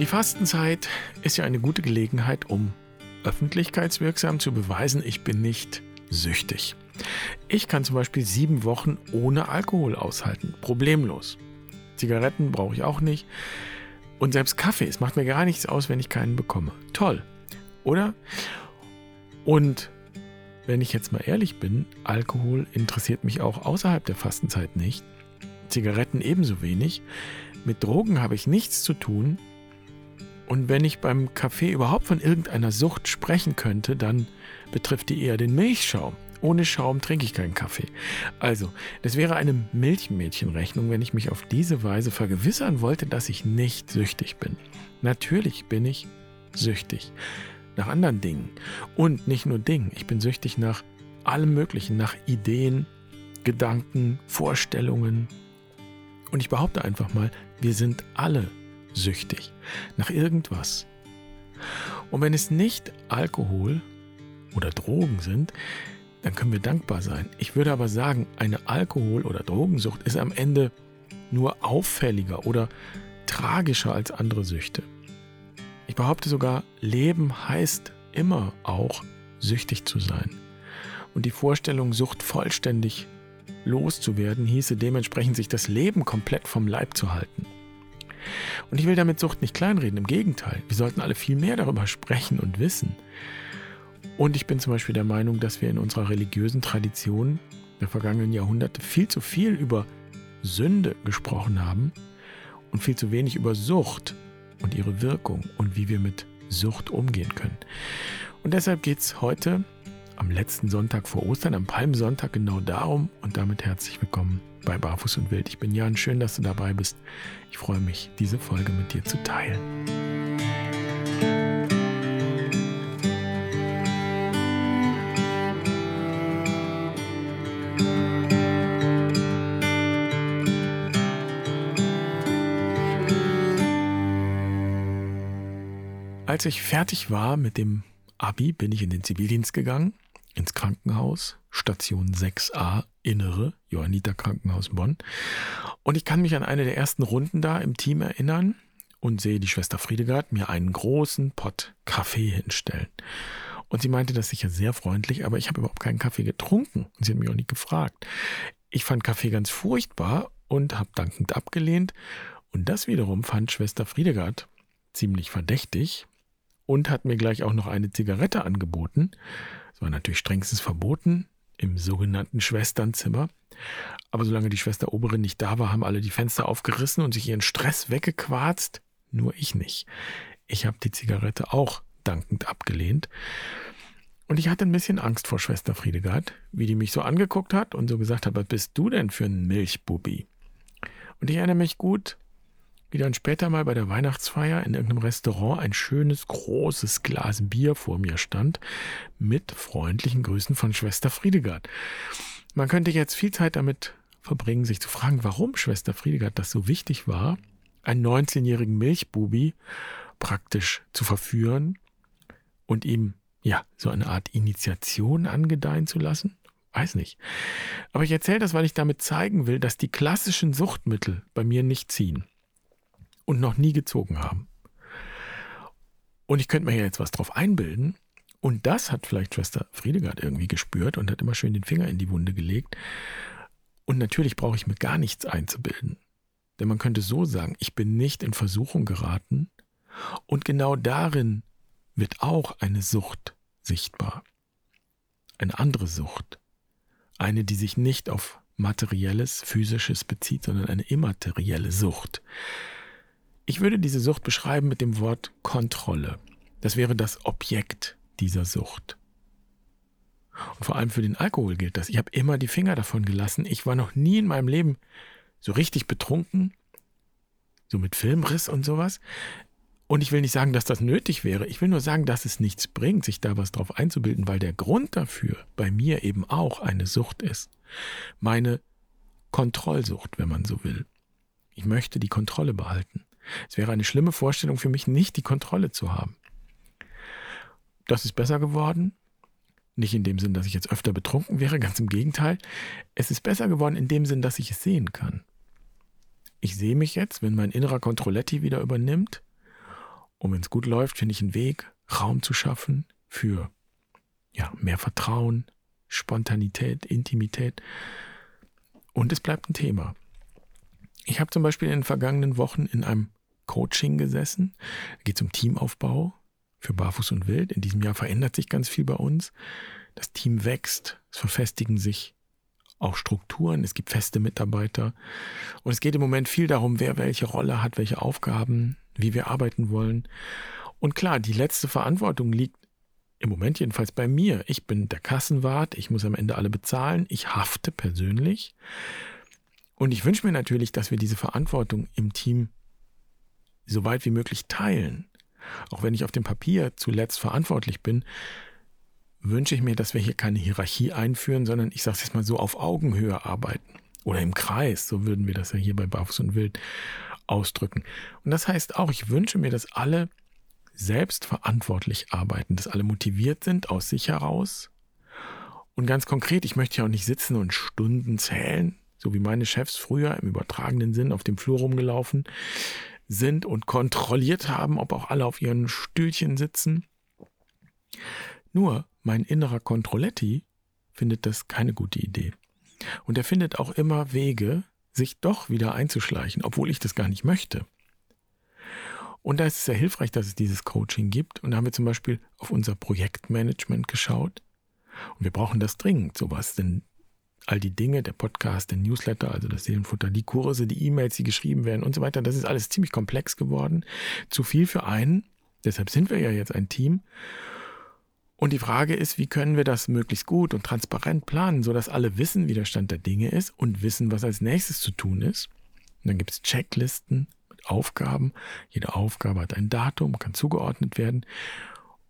Die Fastenzeit ist ja eine gute Gelegenheit, um öffentlichkeitswirksam zu beweisen, ich bin nicht süchtig. Ich kann zum Beispiel sieben Wochen ohne Alkohol aushalten, problemlos. Zigaretten brauche ich auch nicht. Und selbst Kaffee, es macht mir gar nichts aus, wenn ich keinen bekomme. Toll, oder? Und wenn ich jetzt mal ehrlich bin, Alkohol interessiert mich auch außerhalb der Fastenzeit nicht. Zigaretten ebenso wenig. Mit Drogen habe ich nichts zu tun. Und wenn ich beim Kaffee überhaupt von irgendeiner Sucht sprechen könnte, dann betrifft die eher den Milchschaum. Ohne Schaum trinke ich keinen Kaffee. Also, das wäre eine Milchmädchenrechnung, wenn ich mich auf diese Weise vergewissern wollte, dass ich nicht süchtig bin. Natürlich bin ich süchtig nach anderen Dingen. Und nicht nur Dingen, ich bin süchtig nach allem Möglichen, nach Ideen, Gedanken, Vorstellungen. Und ich behaupte einfach mal, wir sind alle süchtig nach irgendwas. Und wenn es nicht Alkohol oder Drogen sind, dann können wir dankbar sein. Ich würde aber sagen, eine Alkohol- oder Drogensucht ist am Ende nur auffälliger oder tragischer als andere Süchte. Ich behaupte sogar, Leben heißt immer auch süchtig zu sein. Und die Vorstellung, Sucht vollständig loszuwerden, hieße dementsprechend, sich das Leben komplett vom Leib zu halten. Und ich will damit Sucht nicht kleinreden, im Gegenteil. Wir sollten alle viel mehr darüber sprechen und wissen. Und ich bin zum Beispiel der Meinung, dass wir in unserer religiösen Tradition der vergangenen Jahrhunderte viel zu viel über Sünde gesprochen haben und viel zu wenig über Sucht und ihre Wirkung und wie wir mit Sucht umgehen können. Und deshalb geht es heute am letzten Sonntag vor Ostern, am Palmsonntag, genau darum. Und damit herzlich willkommen bei Barfuß und Wild. Ich bin Jan, schön, dass du dabei bist. Ich freue mich, diese Folge mit dir zu teilen. Als ich fertig war mit dem Abi, bin ich in den Zivildienst gegangen, ins Krankenhaus, Station 6a, Innere, Johanniter Krankenhaus Bonn. Und ich kann mich an eine der ersten Runden da im Team erinnern und sehe die Schwester Friedegard mir einen großen Pott Kaffee hinstellen. Und sie meinte das sicher sehr freundlich, aber ich habe überhaupt keinen Kaffee getrunken und sie hat mich auch nicht gefragt. Ich fand Kaffee ganz furchtbar und habe dankend abgelehnt. Und das wiederum fand Schwester Friedegard ziemlich verdächtig, und hat mir gleich auch noch eine Zigarette angeboten. Das war natürlich strengstens verboten im sogenannten Schwesternzimmer. Aber solange die Schwester Oberin nicht da war, haben alle die Fenster aufgerissen und sich ihren Stress weggequarzt. Nur ich nicht. Ich habe die Zigarette auch dankend abgelehnt. Und ich hatte ein bisschen Angst vor Schwester Friedegard, wie die mich so angeguckt hat und so gesagt hat, was bist du denn für ein Milchbubi? Und ich erinnere mich gut, wie dann später mal bei der Weihnachtsfeier in irgendeinem Restaurant ein schönes großes Glas Bier vor mir stand, mit freundlichen Grüßen von Schwester Friedegard. Man könnte jetzt viel Zeit damit verbringen, sich zu fragen, warum Schwester Friedegard das so wichtig war, einen 19-jährigen Milchbubi praktisch zu verführen und ihm ja so eine Art Initiation angedeihen zu lassen. Weiß nicht. Aber ich erzähle das, weil ich damit zeigen will, dass die klassischen Suchtmittel bei mir nicht ziehen und noch nie gezogen haben. Und ich könnte mir ja jetzt was drauf einbilden. Und das hat vielleicht Schwester Friedegard irgendwie gespürt und hat immer schön den Finger in die Wunde gelegt. Und natürlich brauche ich mir gar nichts einzubilden. Denn man könnte so sagen, ich bin nicht in Versuchung geraten. Und genau darin wird auch eine Sucht sichtbar. Eine andere Sucht. Eine, die sich nicht auf materielles, physisches bezieht, sondern eine immaterielle Sucht. Ich würde diese Sucht beschreiben mit dem Wort Kontrolle. Das wäre das Objekt dieser Sucht. Und vor allem für den Alkohol gilt das. Ich habe immer die Finger davon gelassen. Ich war noch nie in meinem Leben so richtig betrunken, so mit Filmriss und sowas. Und ich will nicht sagen, dass das nötig wäre. Ich will nur sagen, dass es nichts bringt, sich da was drauf einzubilden, weil der Grund dafür bei mir eben auch eine Sucht ist. Meine Kontrollsucht, wenn man so will. Ich möchte die Kontrolle behalten. Es wäre eine schlimme Vorstellung für mich, nicht die Kontrolle zu haben. Das ist besser geworden. Nicht in dem Sinn, dass ich jetzt öfter betrunken wäre, ganz im Gegenteil. Es ist besser geworden in dem Sinn, dass ich es sehen kann. Ich sehe mich jetzt, wenn mein innerer Controletti wieder übernimmt Und wenn es gut läuft, finde ich einen Weg, Raum zu schaffen für ja, mehr Vertrauen, Spontanität, Intimität. Und es bleibt ein Thema. Ich habe zum Beispiel in den vergangenen Wochen in einem Coaching gesessen. Da geht es um Teamaufbau für Barfuß und Wild. In diesem Jahr verändert sich ganz viel bei uns. Das Team wächst, es verfestigen sich auch Strukturen, es gibt feste Mitarbeiter. Und es geht im Moment viel darum, wer welche Rolle hat, welche Aufgaben, wie wir arbeiten wollen. Und klar, die letzte Verantwortung liegt im Moment jedenfalls bei mir. Ich bin der Kassenwart, ich muss am Ende alle bezahlen, ich hafte persönlich. Und ich wünsche mir natürlich, dass wir diese Verantwortung im Team so weit wie möglich teilen. Auch wenn ich auf dem Papier zuletzt verantwortlich bin, wünsche ich mir, dass wir hier keine Hierarchie einführen, sondern ich sage es jetzt mal so auf Augenhöhe arbeiten. Oder im Kreis, so würden wir das ja hier bei Barfuß und Wild ausdrücken. Und das heißt auch, ich wünsche mir, dass alle selbstverantwortlich arbeiten, dass alle motiviert sind aus sich heraus. Und ganz konkret, ich möchte ja auch nicht sitzen und Stunden zählen, so wie meine Chefs früher im übertragenen Sinn auf dem Flur rumgelaufen sind und kontrolliert haben, ob auch alle auf ihren Stühlchen sitzen. Nur mein innerer Controletti findet das keine gute Idee. Und er findet auch immer Wege, sich doch wieder einzuschleichen, obwohl ich das gar nicht möchte. Und da ist es sehr hilfreich, dass es dieses Coaching gibt. Und da haben wir zum Beispiel auf unser Projektmanagement geschaut. Und wir brauchen das dringend, sowas. Denn all die Dinge, der Podcast, der Newsletter, also das Seelenfutter, die Kurse, die E-Mails, die geschrieben werden und so weiter, das ist alles ziemlich komplex geworden. Zu viel für einen. Deshalb sind wir ja jetzt ein Team. Und die Frage ist, wie können wir das möglichst gut und transparent planen, sodass alle wissen, wie der Stand der Dinge ist und wissen, was als nächstes zu tun ist. Und dann gibt es Checklisten mit Aufgaben. Jede Aufgabe hat ein Datum, kann zugeordnet werden.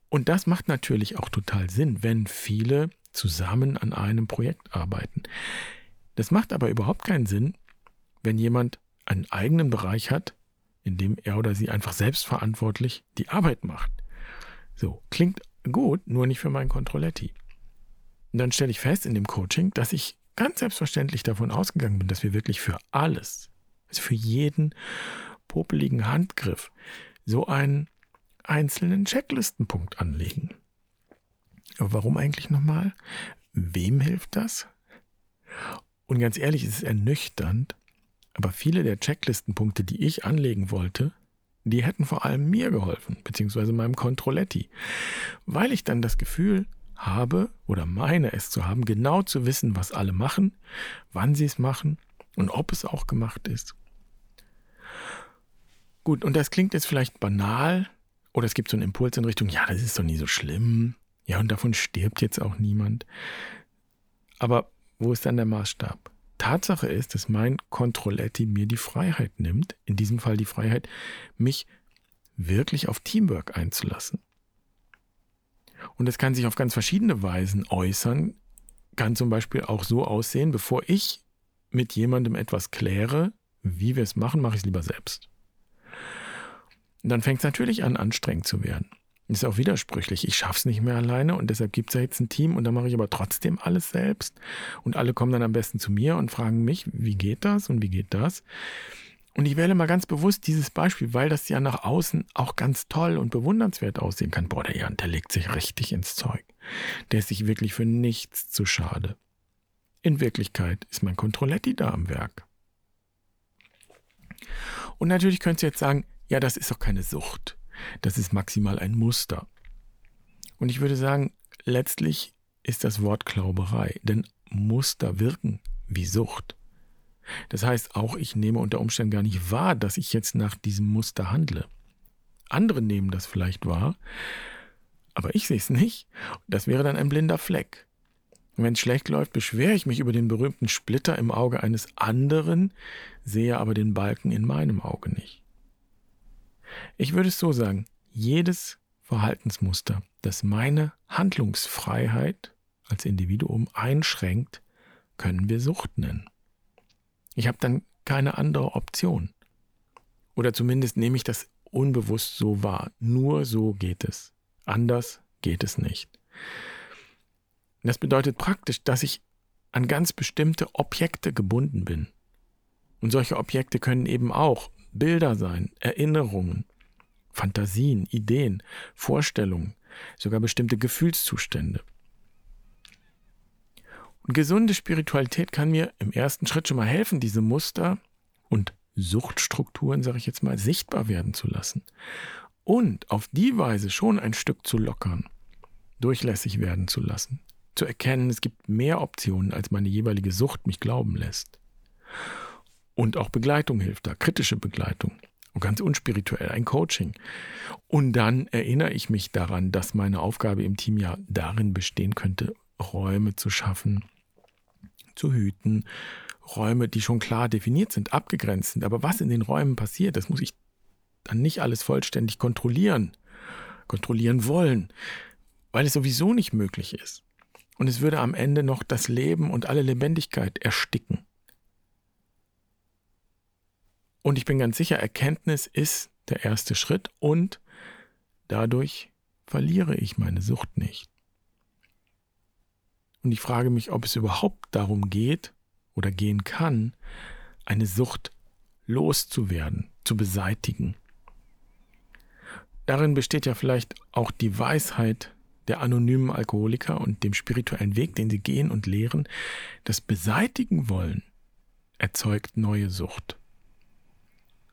Und das macht natürlich auch total Sinn, wenn viele zusammen an einem Projekt arbeiten. Das macht aber überhaupt keinen Sinn, wenn jemand einen eigenen Bereich hat, in dem er oder sie einfach selbstverantwortlich die Arbeit macht. So, klingt gut, nur nicht für meinen Controletti. Und dann stelle ich fest in dem Coaching, dass ich ganz selbstverständlich davon ausgegangen bin, dass wir wirklich für alles, also für jeden popeligen Handgriff, so einen einzelnen Checklistenpunkt anlegen. Warum eigentlich nochmal? Wem hilft das? Und ganz ehrlich, es ist ernüchternd, aber viele der Checklistenpunkte, die ich anlegen wollte, die hätten vor allem mir geholfen, beziehungsweise meinem Controletti, weil ich dann das Gefühl habe oder meine es zu haben, genau zu wissen, was alle machen, wann sie es machen und ob es auch gemacht ist. Gut, und das klingt jetzt vielleicht banal oder es gibt so einen Impuls in Richtung, ja, das ist doch nie so schlimm, ja, und davon stirbt jetzt auch niemand. Aber wo ist dann der Maßstab? Tatsache ist, dass mein Controletti mir die Freiheit nimmt, in diesem Fall die Freiheit, mich wirklich auf Teamwork einzulassen. Und das kann sich auf ganz verschiedene Weisen äußern, kann zum Beispiel auch so aussehen, bevor ich mit jemandem etwas kläre, wie wir es machen, mache ich es lieber selbst. Und dann fängt es natürlich an, anstrengend zu werden. Ist auch widersprüchlich. Ich schaffe es nicht mehr alleine und deshalb gibt es ja jetzt ein Team und dann mache ich aber trotzdem alles selbst. Und alle kommen dann am besten zu mir und fragen mich, wie geht das und wie geht das? Und ich wähle mal ganz bewusst dieses Beispiel, weil das ja nach außen auch ganz toll und bewundernswert aussehen kann. Boah, der Jan, der legt sich richtig ins Zeug. Der ist sich wirklich für nichts zu schade. In Wirklichkeit ist mein Controletti da am Werk. Und natürlich könntest du jetzt sagen, ja, das ist doch keine Sucht. Das ist maximal ein Muster. Und ich würde sagen, letztlich ist das Wort Klauberei, denn Muster wirken wie Sucht. Das heißt, auch ich nehme unter Umständen gar nicht wahr, dass ich jetzt nach diesem Muster handle. Andere nehmen das vielleicht wahr, aber ich sehe es nicht. Das wäre dann ein blinder Fleck. Wenn es schlecht läuft, beschwere ich mich über den berühmten Splitter im Auge eines anderen, sehe aber den Balken in meinem Auge nicht. Ich würde es so sagen, jedes Verhaltensmuster, das meine Handlungsfreiheit als Individuum einschränkt, können wir Sucht nennen. Ich habe dann keine andere Option. Oder zumindest nehme ich das unbewusst so wahr. Nur so geht es. Anders geht es nicht. Das bedeutet praktisch, dass ich an ganz bestimmte Objekte gebunden bin. Und solche Objekte können eben auch Bilder sein, Erinnerungen, Fantasien, Ideen, Vorstellungen, sogar bestimmte Gefühlszustände. Und gesunde Spiritualität kann mir im ersten Schritt schon mal helfen, diese Muster und Suchtstrukturen, sage ich jetzt mal, sichtbar werden zu lassen. Und auf die Weise schon ein Stück zu lockern, durchlässig werden zu lassen. Zu erkennen, es gibt mehr Optionen, als meine jeweilige Sucht mich glauben lässt. Und auch Begleitung hilft da, kritische Begleitung. Und ganz unspirituell, ein Coaching. Und dann erinnere ich mich daran, dass meine Aufgabe im Team ja darin bestehen könnte, Räume zu schaffen, zu hüten, Räume, die schon klar definiert sind, abgegrenzt sind. Aber was in den Räumen passiert, das muss ich dann nicht alles vollständig kontrollieren, kontrollieren wollen, weil es sowieso nicht möglich ist. Und es würde am Ende noch das Leben und alle Lebendigkeit ersticken. Und ich bin ganz sicher, Erkenntnis ist der erste Schritt und dadurch verliere ich meine Sucht nicht. Und ich frage mich, ob es überhaupt darum geht oder gehen kann, eine Sucht loszuwerden, zu beseitigen. Darin besteht ja vielleicht auch die Weisheit der anonymen Alkoholiker und dem spirituellen Weg, den sie gehen und lehren. Das Beseitigen wollen erzeugt neue Sucht.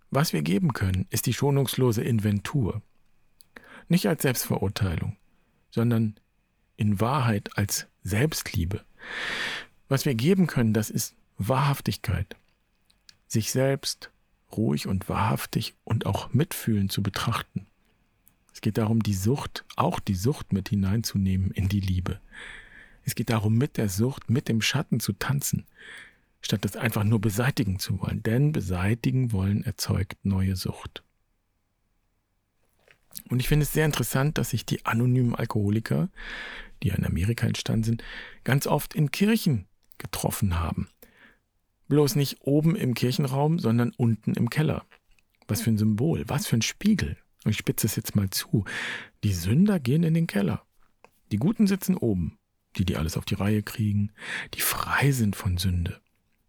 Was wir geben können, ist die schonungslose Inventur. Nicht als Selbstverurteilung, sondern in Wahrheit als Selbstliebe. Was wir geben können, das ist Wahrhaftigkeit. Sich selbst ruhig und wahrhaftig und auch mitfühlend zu betrachten. Es geht darum, die Sucht, auch die Sucht mit hineinzunehmen in die Liebe. Es geht darum, mit der Sucht, mit dem Schatten zu tanzen, statt das einfach nur beseitigen zu wollen. Denn beseitigen wollen erzeugt neue Sucht. Und ich finde es sehr interessant, dass sich die anonymen Alkoholiker, die in Amerika entstanden sind, ganz oft in Kirchen getroffen haben. Bloß nicht oben im Kirchenraum, sondern unten im Keller. Was für ein Symbol, was für ein Spiegel. Und ich spitze es jetzt mal zu. Die Sünder gehen in den Keller. Die Guten sitzen oben, die, die alles auf die Reihe kriegen, die frei sind von Sünde.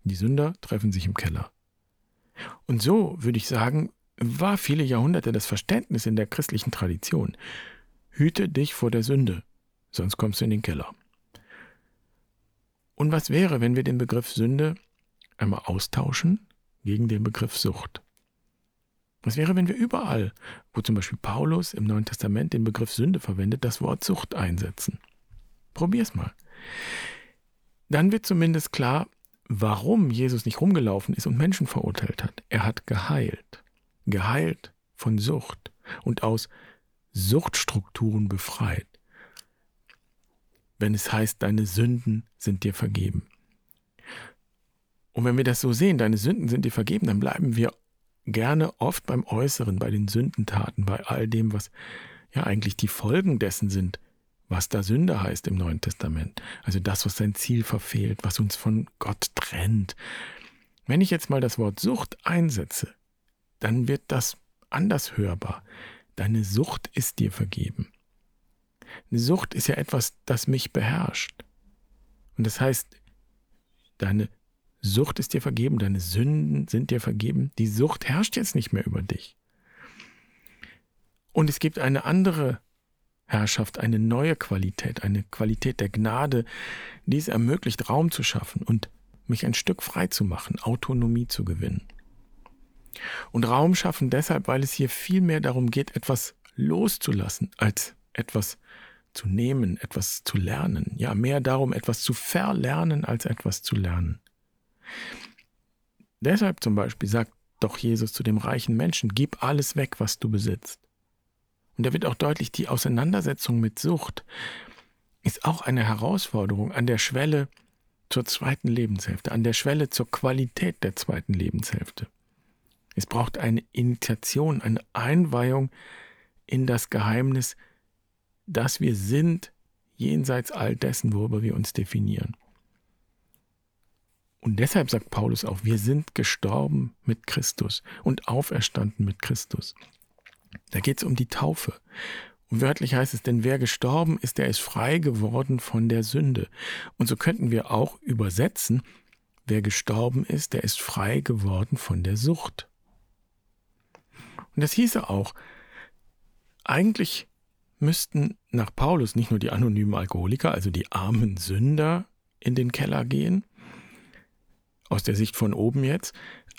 Die Sünder treffen sich im Keller. Und so, würde ich sagen, war viele Jahrhunderte das Verständnis in der christlichen Tradition. Hüte dich vor der Sünde, sonst kommst du in den Keller. Und was wäre, wenn wir den Begriff Sünde einmal austauschen gegen den Begriff Sucht? Was wäre, wenn wir überall, wo zum Beispiel Paulus im Neuen Testament den Begriff Sünde verwendet, das Wort Sucht einsetzen? Probier's mal. Dann wird zumindest klar, warum Jesus nicht rumgelaufen ist und Menschen verurteilt hat. Er hat geheilt. Geheilt von Sucht und aus Suchtstrukturen befreit. Wenn es heißt, deine Sünden sind dir vergeben. Und wenn wir das so sehen, deine Sünden sind dir vergeben, dann bleiben wir gerne oft beim Äußeren, bei den Sündentaten, bei all dem, was ja eigentlich die Folgen dessen sind, was da Sünde heißt im Neuen Testament. Also das, was sein Ziel verfehlt, was uns von Gott trennt. Wenn ich jetzt mal das Wort Sucht einsetze, dann wird das anders hörbar. Deine Sucht ist dir vergeben. Eine Sucht ist ja etwas, das mich beherrscht. Und das heißt, deine Sucht ist dir vergeben, deine Sünden sind dir vergeben. Die Sucht herrscht jetzt nicht mehr über dich. Und es gibt eine andere Herrschaft, eine neue Qualität, eine Qualität der Gnade, die es ermöglicht, Raum zu schaffen und mich ein Stück frei zu machen, Autonomie zu gewinnen. Und Raum schaffen deshalb, weil es hier viel mehr darum geht, etwas loszulassen, als etwas zu nehmen, etwas zu lernen. Ja, mehr darum, etwas zu verlernen, als etwas zu lernen. Deshalb zum Beispiel sagt doch Jesus zu dem reichen Menschen, gib alles weg, was du besitzt. Und da wird auch deutlich, die Auseinandersetzung mit Sucht ist auch eine Herausforderung an der Schwelle zur zweiten Lebenshälfte, an der Schwelle zur Qualität der zweiten Lebenshälfte. Es braucht eine Initiation, eine Einweihung in das Geheimnis, dass wir sind jenseits all dessen, worüber wir uns definieren. Und deshalb sagt Paulus auch, wir sind gestorben mit Christus und auferstanden mit Christus. Da geht es um die Taufe. Und wörtlich heißt es, denn wer gestorben ist, der ist frei geworden von der Sünde. Und so könnten wir auch übersetzen, wer gestorben ist, der ist frei geworden von der Sucht. Und das hieße auch, eigentlich müssten nach Paulus nicht nur die anonymen Alkoholiker, also die armen Sünder, in den Keller gehen, aus der Sicht von oben jetzt,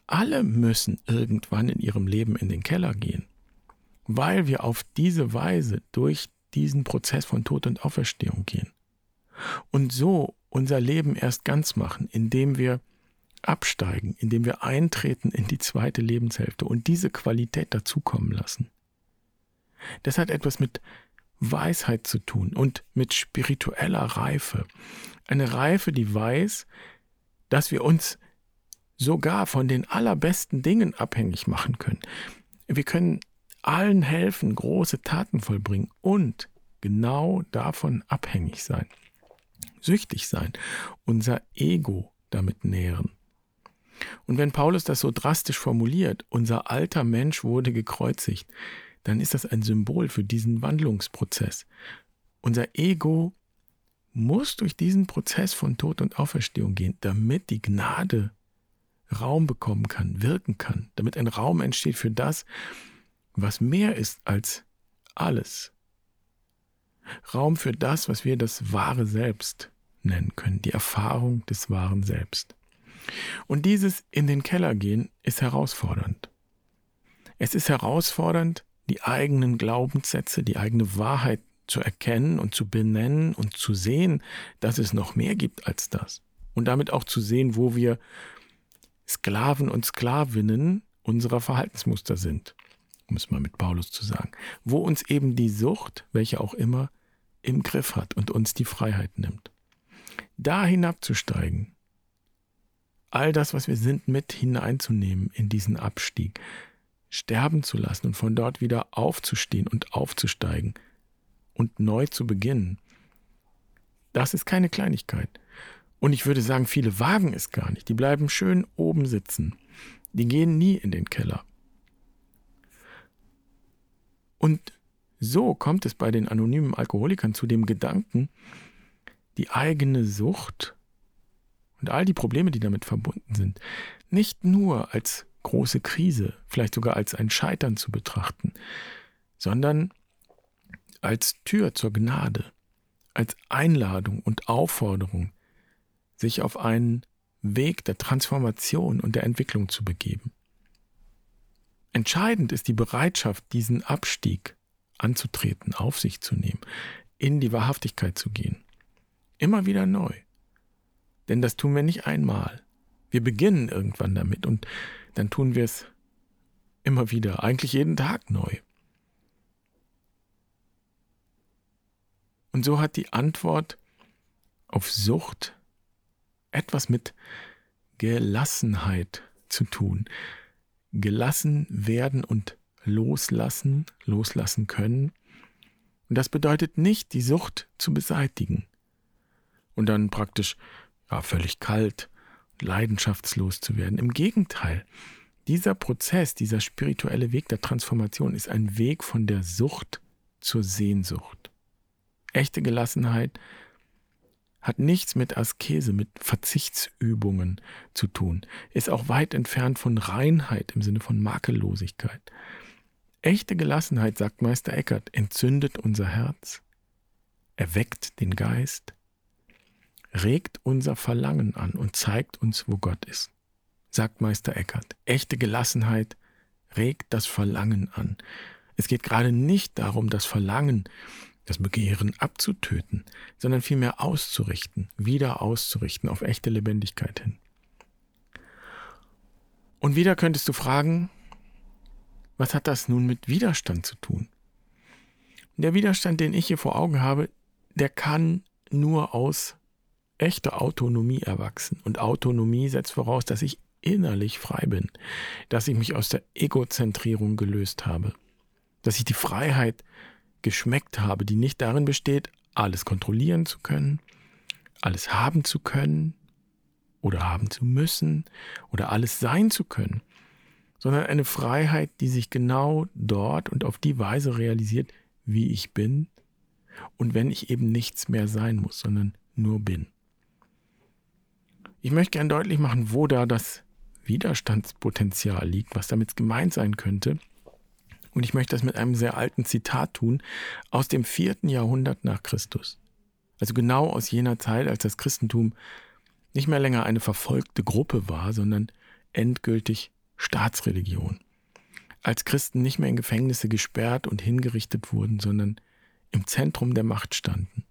alle müssen irgendwann in ihrem Leben in den Keller gehen, weil wir auf diese Weise durch diesen Prozess von Tod und Auferstehung gehen. Und so unser Leben erst ganz machen, indem wir absteigen, indem wir eintreten in die zweite Lebenshälfte und diese Qualität dazukommen lassen. Das hat etwas mit Weisheit zu tun und mit spiritueller Reife. Eine Reife, die weiß, dass wir uns sogar von den allerbesten Dingen abhängig machen können. Wir können allen helfen, große Taten vollbringen und genau davon abhängig sein, süchtig sein, unser Ego damit nähren. Und wenn Paulus das so drastisch formuliert, unser alter Mensch wurde gekreuzigt, dann ist das ein Symbol für diesen Wandlungsprozess. Unser Ego muss durch diesen Prozess von Tod und Auferstehung gehen, damit die Gnade Raum bekommen kann, wirken kann, damit ein Raum entsteht für das, was mehr ist als alles. Raum für das, was wir das wahre Selbst nennen können, die Erfahrung des wahren Selbst. Und dieses in den Keller gehen ist herausfordernd. Es ist herausfordernd, die eigenen Glaubenssätze, die eigene Wahrheit zu erkennen und zu benennen und zu sehen, dass es noch mehr gibt als das. Und damit auch zu sehen, wo wir Sklaven und Sklavinnen unserer Verhaltensmuster sind, um es mal mit Paulus zu sagen. Wo uns eben die Sucht, welche auch immer, im Griff hat und uns die Freiheit nimmt. Da hinabzusteigen, all das, was wir sind, mit hineinzunehmen in diesen Abstieg, sterben zu lassen und von dort wieder aufzustehen und aufzusteigen und neu zu beginnen, das ist keine Kleinigkeit. Und ich würde sagen, viele wagen es gar nicht. Die bleiben schön oben sitzen. Die gehen nie in den Keller. Und so kommt es bei den anonymen Alkoholikern zu dem Gedanken, die eigene Sucht und all die Probleme, die damit verbunden sind, nicht nur als große Krise, vielleicht sogar als ein Scheitern zu betrachten, sondern als Tür zur Gnade, als Einladung und Aufforderung, sich auf einen Weg der Transformation und der Entwicklung zu begeben. Entscheidend ist die Bereitschaft, diesen Abstieg anzutreten, auf sich zu nehmen, in die Wahrhaftigkeit zu gehen. Immer wieder neu. Denn das tun wir nicht einmal. Wir beginnen irgendwann damit und dann tun wir es immer wieder, eigentlich jeden Tag neu. Und so hat die Antwort auf Sucht etwas mit Gelassenheit zu tun. Gelassen werden und loslassen, loslassen können. Und das bedeutet nicht, die Sucht zu beseitigen und dann praktisch ja, völlig kalt, leidenschaftslos zu werden. Im Gegenteil, dieser Prozess, dieser spirituelle Weg der Transformation ist ein Weg von der Sucht zur Sehnsucht. Echte Gelassenheit hat nichts mit Askese, mit Verzichtsübungen zu tun, ist auch weit entfernt von Reinheit im Sinne von Makellosigkeit. Echte Gelassenheit, sagt Meister Eckert, entzündet unser Herz, erweckt den Geist, regt unser Verlangen an und zeigt uns, wo Gott ist. Sagt Meister Eckert, echte Gelassenheit regt das Verlangen an. Es geht gerade nicht darum, das Verlangen das Begehren abzutöten, sondern vielmehr auszurichten, wieder auszurichten auf echte Lebendigkeit hin. Und wieder könntest du fragen, was hat das nun mit Widerstand zu tun? Der Widerstand, den ich hier vor Augen habe, der kann nur aus echter Autonomie erwachsen. Und Autonomie setzt voraus, dass ich innerlich frei bin, dass ich mich aus der Egozentrierung gelöst habe, dass ich die Freiheit geschmeckt habe, die nicht darin besteht, alles kontrollieren zu können, alles haben zu können oder haben zu müssen oder alles sein zu können, sondern eine Freiheit, die sich genau dort und auf die Weise realisiert, wie ich bin und wenn ich eben nichts mehr sein muss, sondern nur bin. Ich möchte gern deutlich machen, wo da das Widerstandspotenzial liegt, was damit gemeint sein könnte Und ich möchte das mit einem sehr alten Zitat tun aus dem vierten Jahrhundert nach Christus. Also genau aus jener Zeit, als das Christentum nicht mehr länger eine verfolgte Gruppe war, sondern endgültig Staatsreligion. Als Christen nicht mehr in Gefängnisse gesperrt und hingerichtet wurden, sondern im Zentrum der Macht standen.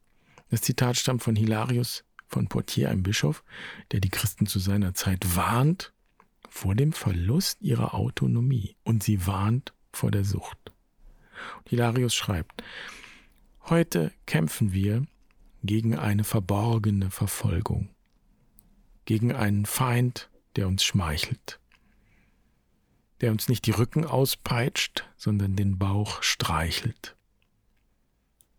Das Zitat stammt von Hilarius von Poitiers, einem Bischof, der die Christen zu seiner Zeit warnt vor dem Verlust ihrer Autonomie und sie warnt vor der Sucht. Und Hilarius schreibt, heute kämpfen wir gegen eine verborgene Verfolgung, gegen einen Feind, der uns schmeichelt, der uns nicht die Rücken auspeitscht, sondern den Bauch streichelt.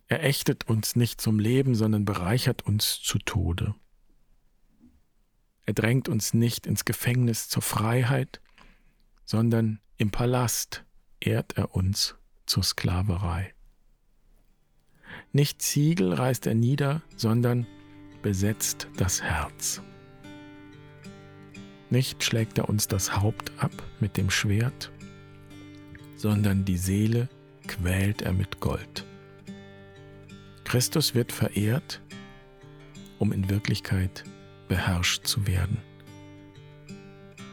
Er ächtet uns nicht zum Leben, sondern bereichert uns zu Tode. Er drängt uns nicht ins Gefängnis zur Freiheit, sondern im Palast ehrt er uns zur Sklaverei. Nicht Ziegel reißt er nieder, sondern besetzt das Herz. Nicht schlägt er uns das Haupt ab mit dem Schwert, sondern die Seele quält er mit Gold. Christus wird verehrt, um in Wirklichkeit beherrscht zu werden.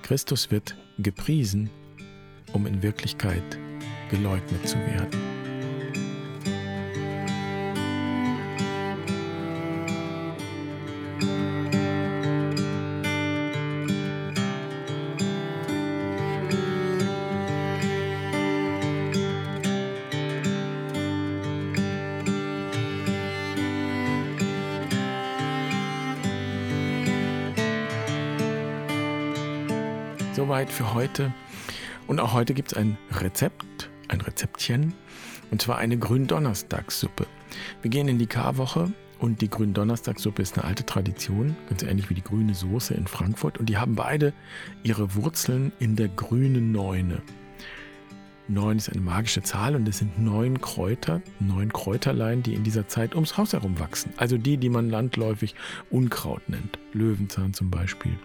Christus wird gepriesen, um in Wirklichkeit geleugnet zu werden. Soweit für heute. Und auch heute gibt es ein Rezept, ein Rezeptchen, und zwar eine Gründonnerstagssuppe. Wir gehen in die Karwoche und die Gründonnerstagssuppe ist eine alte Tradition, ganz ähnlich wie die grüne Soße in Frankfurt. Und die haben beide ihre Wurzeln in der grünen Neune. Neun ist eine magische Zahl und es sind neun Kräuter, neun Kräuterlein, die in dieser Zeit ums Haus herum wachsen. Also die, die man landläufig Unkraut nennt. Löwenzahn zum Beispiel.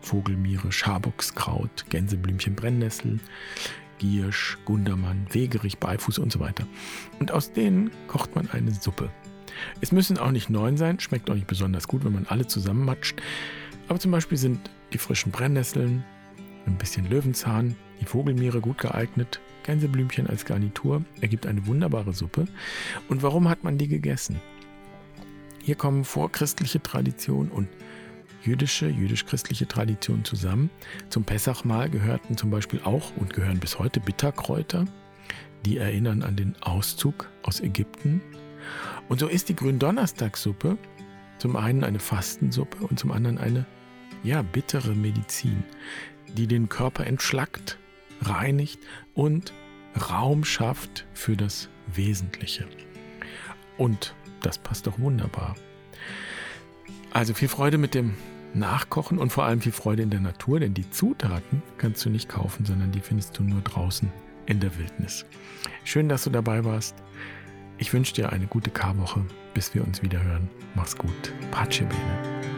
Vogelmiere, Schabockskraut, Gänseblümchen, Brennnessel, Giersch, Gundermann, Wegerich, Beifuß und so weiter. Und aus denen kocht man eine Suppe. Es müssen auch nicht neun sein, schmeckt auch nicht besonders gut, wenn man alle zusammenmatscht. Aber zum Beispiel sind die frischen Brennnesseln, ein bisschen Löwenzahn, die Vogelmiere gut geeignet, Gänseblümchen als Garnitur, ergibt eine wunderbare Suppe. Und warum hat man die gegessen? Hier kommen vorchristliche Tradition und jüdische, jüdisch-christliche Tradition zusammen. Zum Pessachmahl gehörten zum Beispiel auch und gehören bis heute Bitterkräuter, die erinnern an den Auszug aus Ägypten. Und so ist die Gründonnerstagssuppe zum einen eine Fastensuppe und zum anderen eine ja, bittere Medizin, die den Körper entschlackt, reinigt und Raum schafft für das Wesentliche. Und das passt doch wunderbar also viel Freude mit dem Nachkochen und vor allem viel Freude in der Natur, denn die Zutaten kannst du nicht kaufen, sondern die findest du nur draußen in der Wildnis. Schön, dass du dabei warst. Ich wünsche dir eine gute Karwoche, bis wir uns wieder hören. Mach's gut. Pace bene.